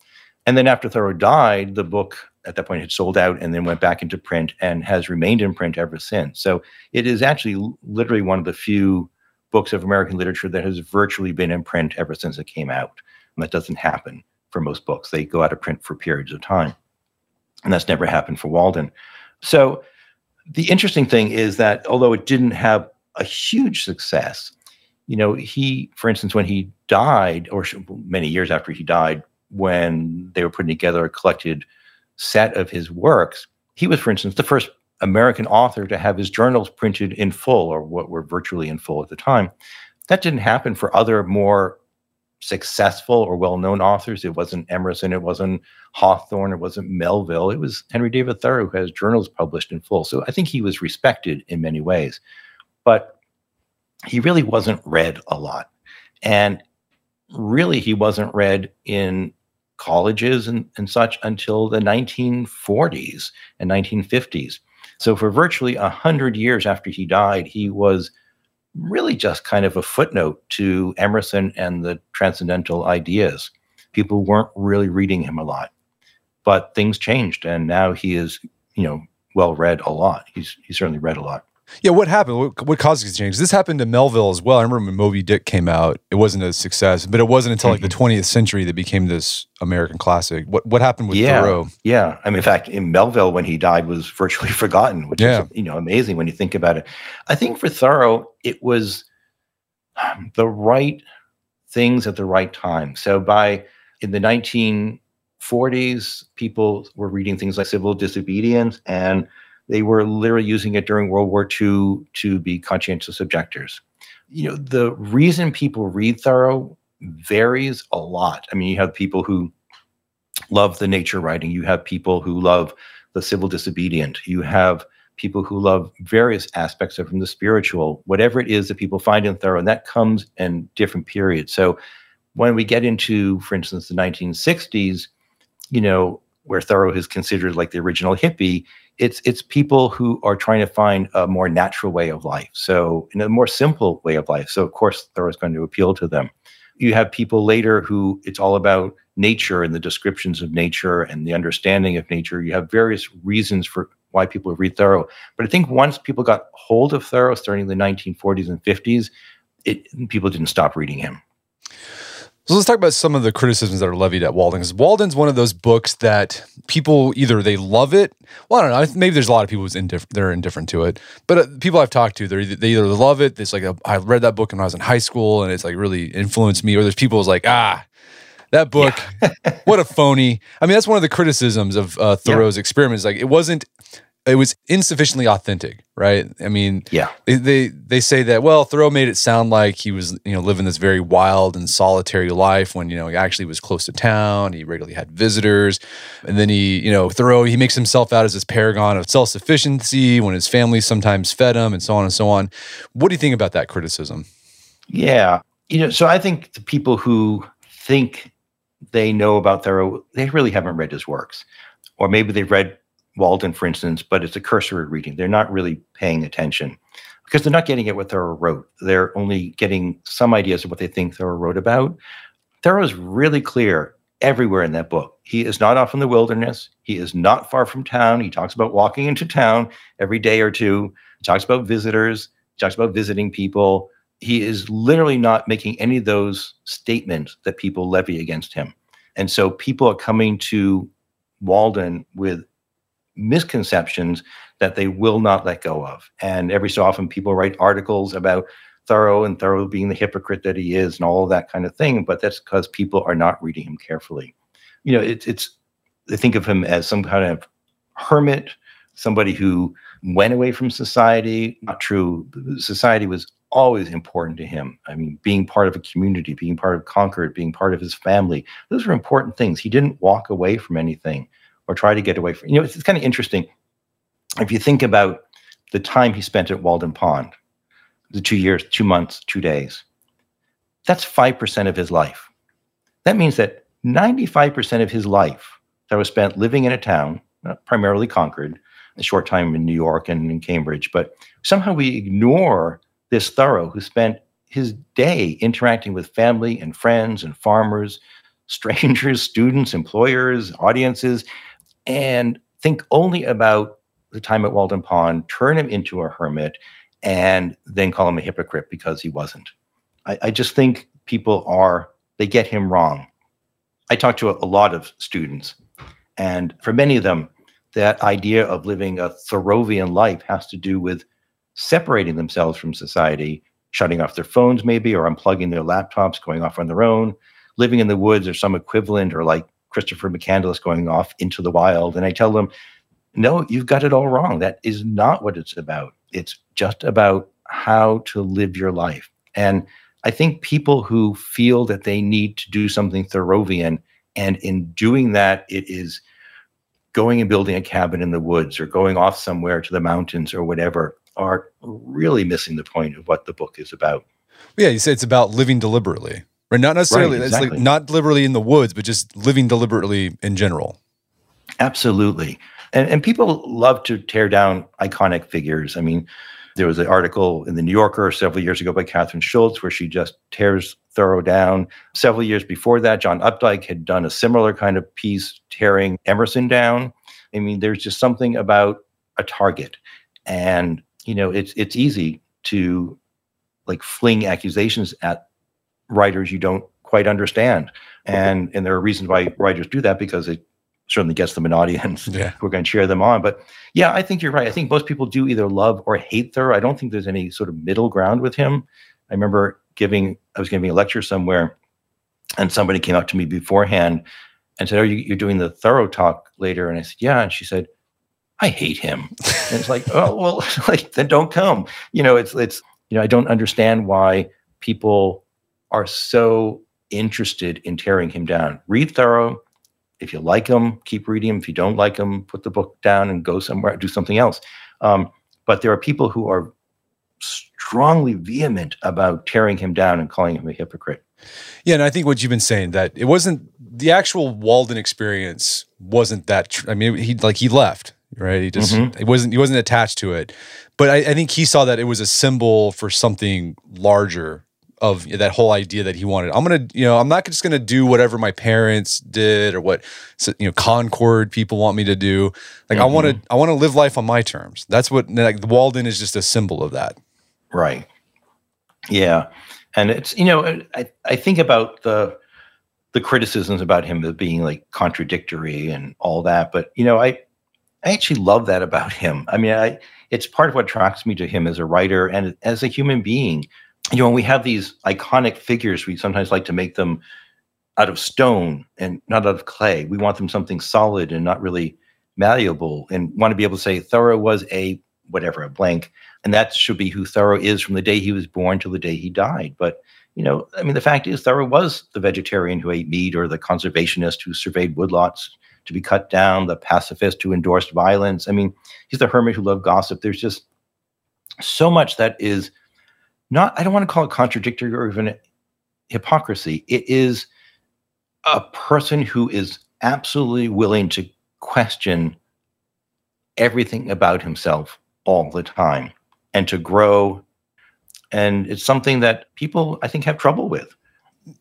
And then after Thoreau died, the book at that point had sold out and then went back into print and has remained in print ever since. So it is actually literally one of the few books of American literature that has virtually been in print ever since it came out. And that doesn't happen for most books. They go out of print for periods of time. And that's never happened for Walden. So the interesting thing is that although it didn't have a huge success, you know, he, for instance, when he died, or many years after he died, when they were putting together a collected set of his works, he was, for instance, the first American author to have his journals printed in full, or what were virtually in full at the time. That didn't happen for other more successful or well-known authors. It wasn't Emerson, it wasn't Hawthorne, it wasn't Melville. It was Henry David Thoreau who has journals published in full. So I think he was respected in many ways, but he really wasn't read a lot, and really he wasn't read in colleges and, and such until the 1940s and 1950s. So for virtually a hundred years after he died, he was really just kind of a footnote to Emerson and the transcendental ideas. People weren't really reading him a lot, but things changed, and now he is, you know, well read a lot. He's he's certainly read a lot. Yeah, what happened? What, what caused these changes? This happened to Melville as well. I remember when Moby Dick came out, it wasn't a success, but it wasn't until like the 20th century that became this American classic. What what happened with yeah, Thoreau? yeah. I mean, in fact, in Melville, when he died, was virtually [laughs] forgotten, which Yeah. is you know amazing when you think about it. I think for Thoreau, it was um, the right things at the right time. So by in the 1940s, people were reading things like civil disobedience, and they were literally using it during World War II to be conscientious objectors. You know, the reason people read Thoreau varies a lot. I mean, you have people who love the nature writing, you have people who love the civil disobedient, you have people who love various aspects of from the spiritual, whatever it is that people find in Thoreau, and that comes in different periods. So when we get into, for instance, the 1960s, you know, where Thoreau is considered like the original hippie, it's it's people who are trying to find a more natural way of life. So in a more simple way of life. So of course Thoreau is going to appeal to them. You have people later who it's all about nature and the descriptions of nature and the understanding of nature. You have various reasons for why people read Thoreau. But I think once people got hold of Thoreau, starting in the 1940s and 50s, it, people didn't stop reading him. So let's talk about some of the criticisms that are levied at Walden. Because Walden's one of those books that people either they love it. Well, I don't know. Maybe there's a lot of people who's indifferent. They're indifferent to it. But uh, people I've talked to, they're either, they either love it. It's like a, I read that book when I was in high school, and it's like really influenced me. Or there's people who's like, ah, that book, [laughs] what a phony. I mean, that's one of the criticisms of uh, Thoreau's experiments. Like, it wasn't. It was insufficiently authentic, right? I mean, Yeah. they, they they say that well Thoreau made it sound like he was you know living this very wild and solitary life when you know he actually was close to town he regularly had visitors and then he you know Thoreau he makes himself out as this paragon of self-sufficiency when his family sometimes fed him and so on and so on what do you think about that criticism Yeah. You know, so I think the people who think they know about Thoreau, they really haven't read his works. Or maybe they've read Walden, for instance, but it's a cursory reading. They're not really paying attention because they're not getting at what Thoreau wrote. They're only getting some ideas of what they think Thoreau wrote about. Thoreau is really clear everywhere in that book. He is not off in the wilderness. He is not far from town. He talks about walking into town every day or two. He talks about visitors. He talks about visiting people. He is literally not making any of those statements that people levy against him. And so people are coming to Walden with misconceptions that they will not let go of. And every so often, people write articles about Thoreau and Thoreau being the hypocrite that he is and all of that kind of thing, but that's because people are not reading him carefully. You know, it's it's they think of him as some kind of hermit, somebody who went away from society. Not true. Society was always important to him. I mean, being part of a community, being part of Concord, being part of his family, those were important things. He didn't walk away from anything or try to get away from. You know, it's, it's kind of interesting if you think about the time he spent at Walden Pond, the two years, two months, two days. That's five percent of his life. That means that ninety-five percent of his life that was spent living in a town, primarily Concord, a short time in New York and in Cambridge, but somehow we ignore this Thoreau who spent his day interacting with family and friends and farmers, [laughs] strangers, students, employers, audiences, and think only about the time at Walden Pond, turn him into a hermit, and then call him a hypocrite because he wasn't. I, I just think people are, they get him wrong. I talk to a, a lot of students, and for many of them, that idea of living a Thoreauvian life has to do with separating themselves from society, shutting off their phones, maybe, or unplugging their laptops, going off on their own, living in the woods or some equivalent, or like Christopher McCandless going off into the wild. And I tell them, no, you've got it all wrong. That is not what it's about. It's just about how to live your life. And I think people who feel that they need to do something Thoreauvian, and in doing that, it is going and building a cabin in the woods or going off somewhere to the mountains or whatever, are really missing the point of what the book is about. Yeah, you say it's about living deliberately, right? Not necessarily, right, exactly. like not deliberately in the woods, but just living deliberately in general. Absolutely. And, and people love to tear down iconic figures. I mean, there was an article in the New Yorker several years ago by Kathryn Schulz where she just tears Thoreau down. Several years before that, John Updike had done a similar kind of piece tearing Emerson down. I mean, there's just something about a target. And, you know, it's it's easy to like fling accusations at writers you don't quite understand. And and there are reasons why writers do that because it certainly gets them an audience [laughs] yeah. who are going to cheer them on. But yeah, I think you're right. I think most people do either love or hate Thoreau. I don't think there's any sort of middle ground with him. I remember giving, I was giving a lecture somewhere, and somebody came up to me beforehand and said, "Are you you're doing the Thoreau talk later?" And I said, "Yeah." And she said, "I hate him." [laughs] and it's like, oh well, [laughs] like then don't come. You know, it's it's you know, I don't understand why people are so interested in tearing him down. Read Thoreau if you like him, keep reading them. If you don't like him, put the book down and go somewhere, do something else. Um, but there are people who are strongly vehement about tearing him down and calling him a hypocrite. Yeah, and I think what you've been saying that it wasn't the actual Walden experience wasn't that. Tr- I mean, he like he left, right? He just mm-hmm. he wasn't he wasn't attached to it, but I, I think he saw that it was a symbol for something larger of that whole idea that he wanted. I'm gonna, you know, I'm not just gonna do whatever my parents did or what you know Concord people want me to do. Like mm-hmm. I want to, I want to live life on my terms. That's what like the Walden is just a symbol of that. Right. Yeah, and it's you know I I think about the the criticisms about him as being like contradictory and all that, but you know I I actually love that about him. I mean I it's part of what attracts me to him as a writer and as a human being you know, when we have these iconic figures, we sometimes like to make them out of stone and not out of clay. We want them something solid and not really malleable and want to be able to say Thoreau was a whatever, a blank. And that should be who Thoreau is from the day he was born till the day he died. But, you know, I mean, the fact is Thoreau was the vegetarian who ate meat or the conservationist who surveyed woodlots to be cut down, the pacifist who endorsed violence. I mean, he's the hermit who loved gossip. There's just so much that is – not I don't want to call it contradictory or even hypocrisy. It is a person who is absolutely willing to question everything about himself all the time and to grow. And it's something that people I think have trouble with.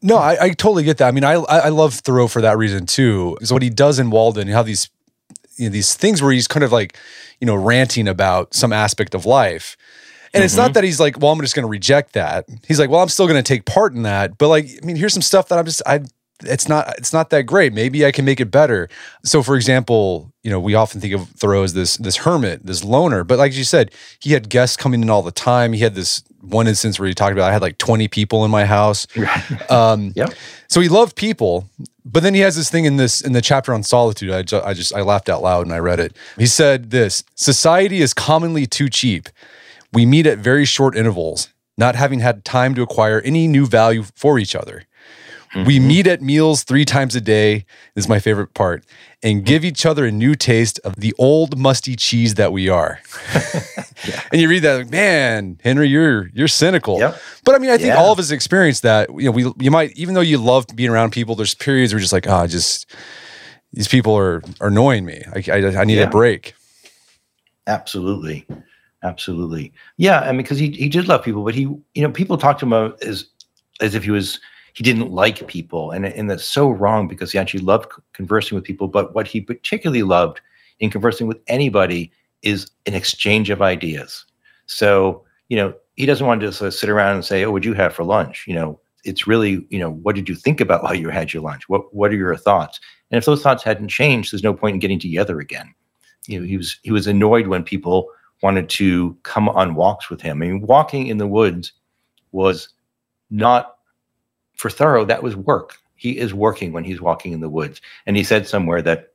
No, I, I totally get that. I mean, I I love Thoreau for that reason too. Is what he does in Walden, how these you know, these things where he's kind of like, you know, ranting about some aspect of life. And mm-hmm. it's not mm-hmm. that he's like, well, I'm just going to reject that. He's like, well, I'm still going to take part in that. But like, I mean, here's some stuff that I'm just, I, it's not it's not that great. Maybe I can make it better. So for example, you know, we often think of Thoreau as this this hermit, this loner, but like you said, he had guests coming in all the time. He had this one instance where he talked about I had like 20 people in my house. [laughs] Um, Yep. so he loved people, but then he has this thing in this in the chapter on solitude. I just, I just I laughed out loud and I read it. He said this: society is commonly too cheap. We meet at very short intervals, not having had time to acquire any new value for each other. We meet at meals three times a day. This is my favorite part, and give each other a new taste of the old musty cheese that we are. [laughs] And you read that, like, man, Henry, you're you're cynical. Yep. But I mean, I think Yeah. all of us experience that. You know, we you might even though you love being around people, there's periods where you're just like, ah, just these people are are annoying me. I I, I need Yeah. a break. Absolutely. Absolutely. Yeah. I mean, because he, he did love people, but he, you know, people talked to him as, as if he was, he didn't like people. And, and that's so wrong because he actually loved conversing with people. But what he particularly loved in conversing with anybody is an exchange of ideas. So, you know, he doesn't want to just uh, sit around and say, oh, what'd you have for lunch? You know, it's really, you know, what did you think about while you had your lunch? What, what are your thoughts? And if those thoughts hadn't changed, there's no point in getting together again you know, he was he was annoyed when people wanted to come on walks with him. I mean, walking in the woods was not for Thoreau. That was work. He is working when he's walking in the woods. And he said somewhere that,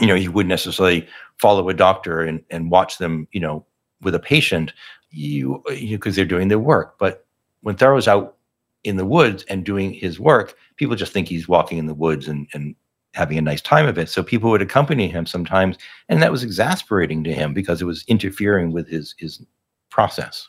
you know, he wouldn't necessarily follow a doctor and, and watch them, you know, with a patient, you you because they're doing their work. But when Thoreau's out in the woods and doing his work, people just think he's walking in the woods and and having a nice time of it. So people would accompany him sometimes, and that was exasperating to him because it was interfering with his his process.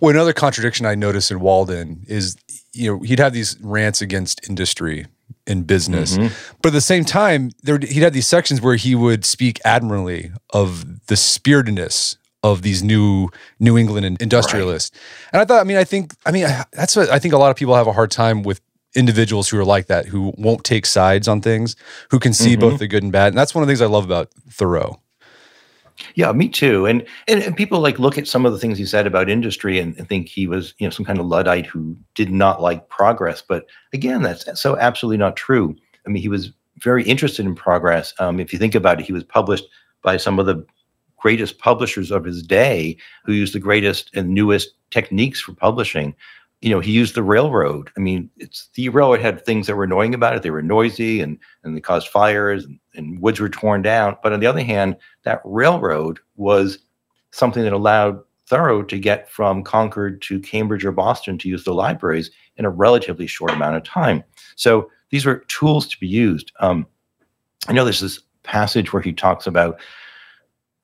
Well, another contradiction I noticed in Walden is, you know, he'd have these rants against industry and business, Mhm. but at the same time, there he'd have these sections where he would speak admirably of the spiritedness of these new New England in- industrialists. And I thought, I mean, I think, I mean, that's what I think a lot of people have a hard time with individuals who are like that, who won't take sides on things, who can see both the good and bad. And that's one of the things I love about Thoreau. Yeah, me too. And, and and people like look at some of the things he said about industry and, and think he was, you know, some kind of luddite who did not like progress. But again, that's so absolutely not true. I mean, he was very interested in progress. Um, if you think about it, he was published by some of the greatest publishers of his day who used the greatest and newest techniques for publishing. You know, he used the railroad. I mean, it's the railroad had things that were annoying about it. They were noisy and and they caused fires and, and woods were torn down. But on the other hand, that railroad was something that allowed Thoreau to get from Concord to Cambridge or Boston to use the libraries in a relatively short amount of time. So these were tools to be used. Um, I know there's this passage where he talks about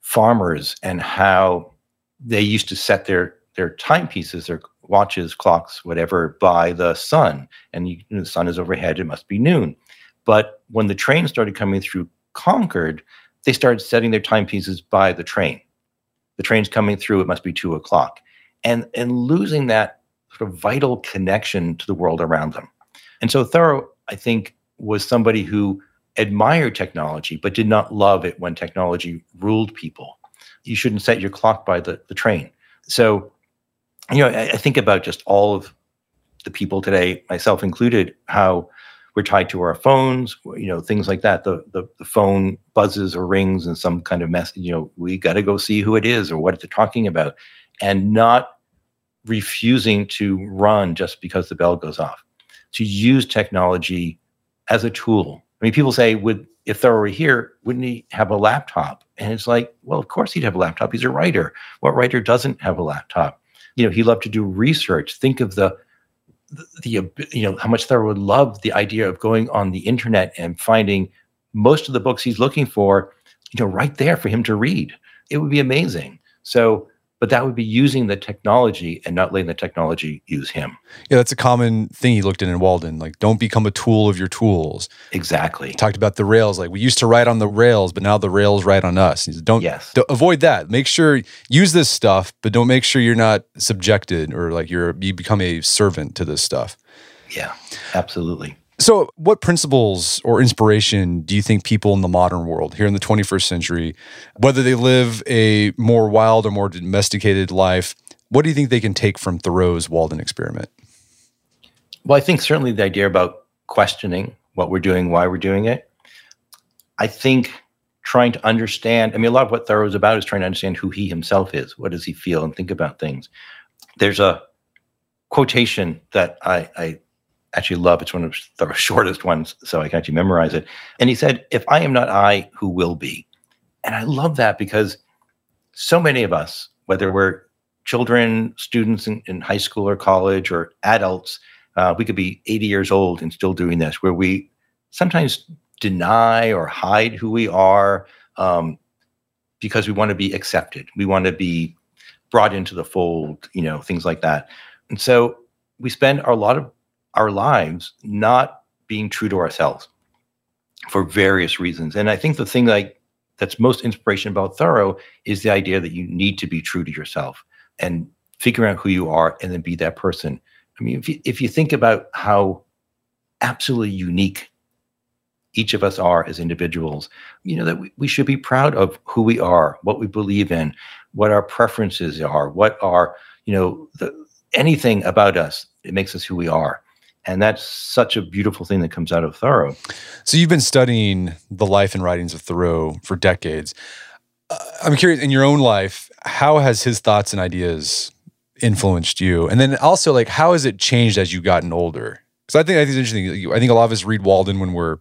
farmers and how they used to set their their timepieces, their watches, clocks, whatever, by the sun. And you, the sun is overhead; it must be noon. But when the train started coming through Concord, they started setting their timepieces by the train. The train's coming through; it must be two o'clock, and and losing that sort of vital connection to the world around them. And so Thoreau, I think, was somebody who admired technology but did not love it when technology ruled people. You shouldn't set your clock by the, the train. So, you know, I, I think about just all of the people today, myself included, how we're tied to our phones, you know, things like that. The, the the phone buzzes or rings and some kind of message, you know, we got to go see who it is or what they're talking about, and not refusing to run just because the bell goes off. To use technology as a tool. I mean, people say, would if Thoreau were here, wouldn't he have a laptop? And it's like, well, of course he'd have a laptop. He's a writer. What writer doesn't have a laptop? You know, he loved to do research. Think of the the, you know how much Thoreau would love the idea of going on the internet and finding most of the books he's looking for, you know, right there for him to read. It would be amazing. So, but that would be using the technology and not letting the technology use him. Yeah, that's a common thing he looked at in Walden. Like, don't become a tool of your tools. Exactly. Talked about the rails. Like, we used to ride on the rails, but now the rails ride on us. He said, don't, Yes. don't avoid that. Make sure use this stuff, but don't make sure you're not subjected or like you're you become a servant to this stuff. Yeah, absolutely. So, what principles or inspiration do you think people in the modern world, here in the 21st century, whether they live a more wild or more domesticated life, what do you think they can take from Thoreau's Walden experiment? Well, I think certainly the idea about questioning, what we're doing, why we're doing it. I think trying to understand, I mean, a lot of what Thoreau is about is trying to understand who he himself is. What does he feel and think about things? There's a quotation that I, I actually love. It's one of [laughs] the shortest ones, so I can actually memorize it. And he said, If I am not I, who will be? And I love that because so many of us, whether we're children, students in, in high school or college, or adults, uh, we could be 80 years old and still doing this, where we sometimes deny or hide who we are um, because we want to be accepted. We want to be brought into the fold, you know, things like that. And so we spend a lot of our lives not being true to ourselves for various reasons. And I think the thing like that's most inspiration about Thoreau is the idea that you need to be true to yourself and figure out who you are and then be that person. I mean, if you, if you think about how absolutely unique each of us are as individuals, you know, that we, we should be proud of who we are, what we believe in, what our preferences are, what are, you know, the, anything about us, it makes us who we are. And that's such a beautiful thing that comes out of Thoreau. So you've been studying the life and writings of Thoreau for decades. Uh, I'm curious, in your own life, how has his thoughts and ideas influenced you? And then also, like, how has it changed as you've gotten older? Because I think I think it's interesting. I think a lot of us read Walden when we're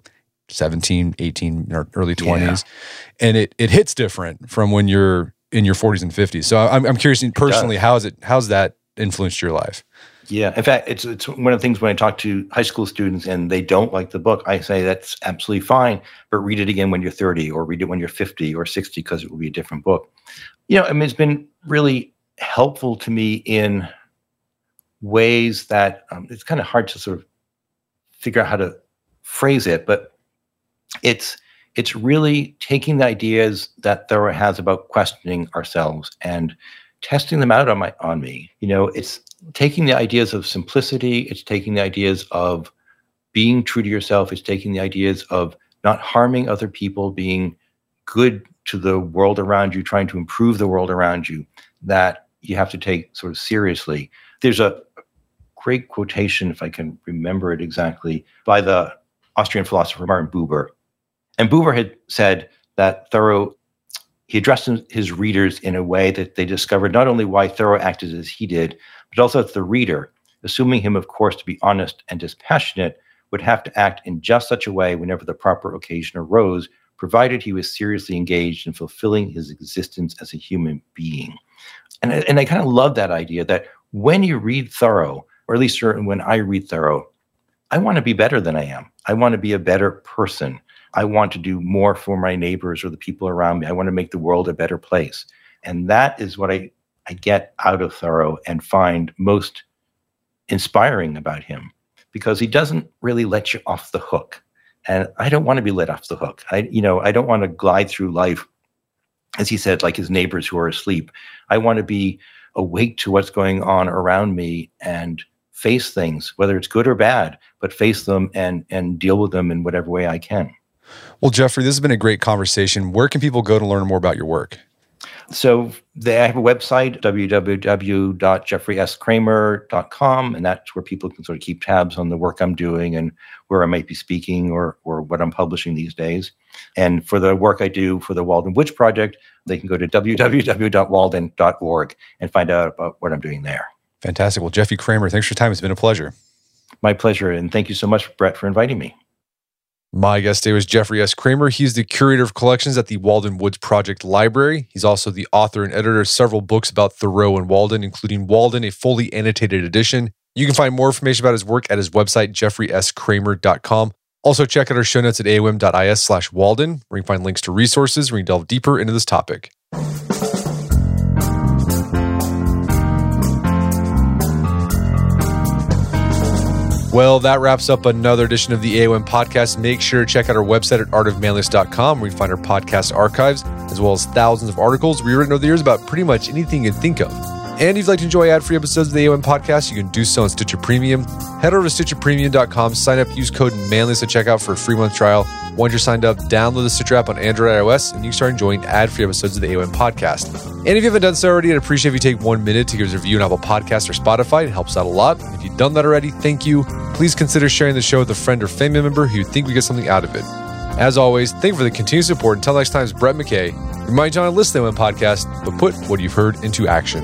17, 18, or early 20s, yeah. and it it hits different from when you're in your 40s and 50s. So I'm I'm curious personally, how has it how's that influenced your life? Yeah, in fact, it's it's one of the things when I talk to high school students and they don't like the book, I say that's absolutely fine, but read it again when you're 30 or read it when you're 50 or 60 because it will be a different book. You know, I mean, it's been really helpful to me in ways that um, it's kind of hard to sort of figure out how to phrase it, but it's it's really taking the ideas that Thoreau has about questioning ourselves and testing them out on my on me. You know, it's taking the ideas of simplicity, it's taking the ideas of being true to yourself, it's taking the ideas of not harming other people, being good to the world around you, trying to improve the world around you, that you have to take sort of seriously. There's a great quotation, if I can remember it exactly, by the Austrian philosopher Martin Buber. And Buber had said that Thoreau he addressed his readers in a way that they discovered not only why Thoreau acted as he did, but also that the reader, assuming him, of course, to be honest and dispassionate, would have to act in just such a way whenever the proper occasion arose, provided he was seriously engaged in fulfilling his existence as a human being. And, and I kind of love that idea that when you read Thoreau, or at least when I read Thoreau, I want to be better than I am. I want to be a better person. I want to do more for my neighbors or the people around me. I want to make the world a better place. And that is what I, I get out of Thoreau and find most inspiring about him because he doesn't really let you off the hook. And I don't want to be let off the hook. I, you know, I don't want to glide through life, as he said, like his neighbors who are asleep. I want to be awake to what's going on around me and face things, whether it's good or bad, but face them and and deal with them in whatever way I can. Well, Jeffrey, this has been a great conversation. Where can people go to learn more about your work? So they have a website, www.jeffreyscramer.com, and that's where people can sort of keep tabs on the work I'm doing and where I might be speaking or, or what I'm publishing these days. And for the work I do for the Walden Woods Project, they can go to www.walden.org and find out about what I'm doing there. Fantastic. Well, Jeffrey Cramer, thanks for your time. It's been a pleasure. My pleasure. And thank you so much, Brett, for inviting me. My guest today was Jeffrey S. Cramer. He's the curator of collections at the Walden Woods Project Library. He's also the author and editor of several books about Thoreau and Walden, including Walden, a fully annotated edition. You can find more information about his work at his website, jeffreyscramer.com. Also, check out our show notes at aom.is slash Walden, where you can find links to resources where you can delve deeper into this topic. Well, that wraps up another edition of the AOM podcast. Make sure to check out our website at artofmanliness.com where you find our podcast archives, as well as thousands of articles rewritten over the years about pretty much anything you can think of. And if you'd like to enjoy ad-free episodes of the AOM podcast, you can do so on Stitcher Premium. Head over to stitcherpremium.com, sign up, use code manliness at checkout for a free month trial. Once you're signed up, download the Stitcher app on Android iOS, and you can start enjoying ad-free episodes of the AOM podcast. And if you haven't done so already, I'd appreciate if you take one minute to give us a review on Apple Podcasts or Spotify. It helps out a lot. If you've done that already, thank you. Please consider sharing the show with a friend or family member who you think would get something out of it. As always, thank you for the continued support. Until next time, it's Brett McKay. Remind you on to listen to the AOM podcast, but put what you've heard into action.